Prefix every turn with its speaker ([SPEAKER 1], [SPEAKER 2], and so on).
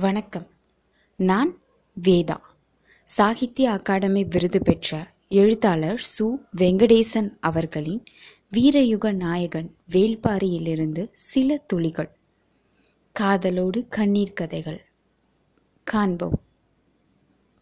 [SPEAKER 1] வணக்கம். நான் வேதா. சாகித்ய அகாடமி விருது பெற்ற எழுத்தாளர் சு. வெங்கடேசன் அவர்களின் வீரயுக நாயகன் வேல்பாரியிலிருந்து சில துளிகள். காதலோடு கண்ணீர் கதைகள். காண்போம்.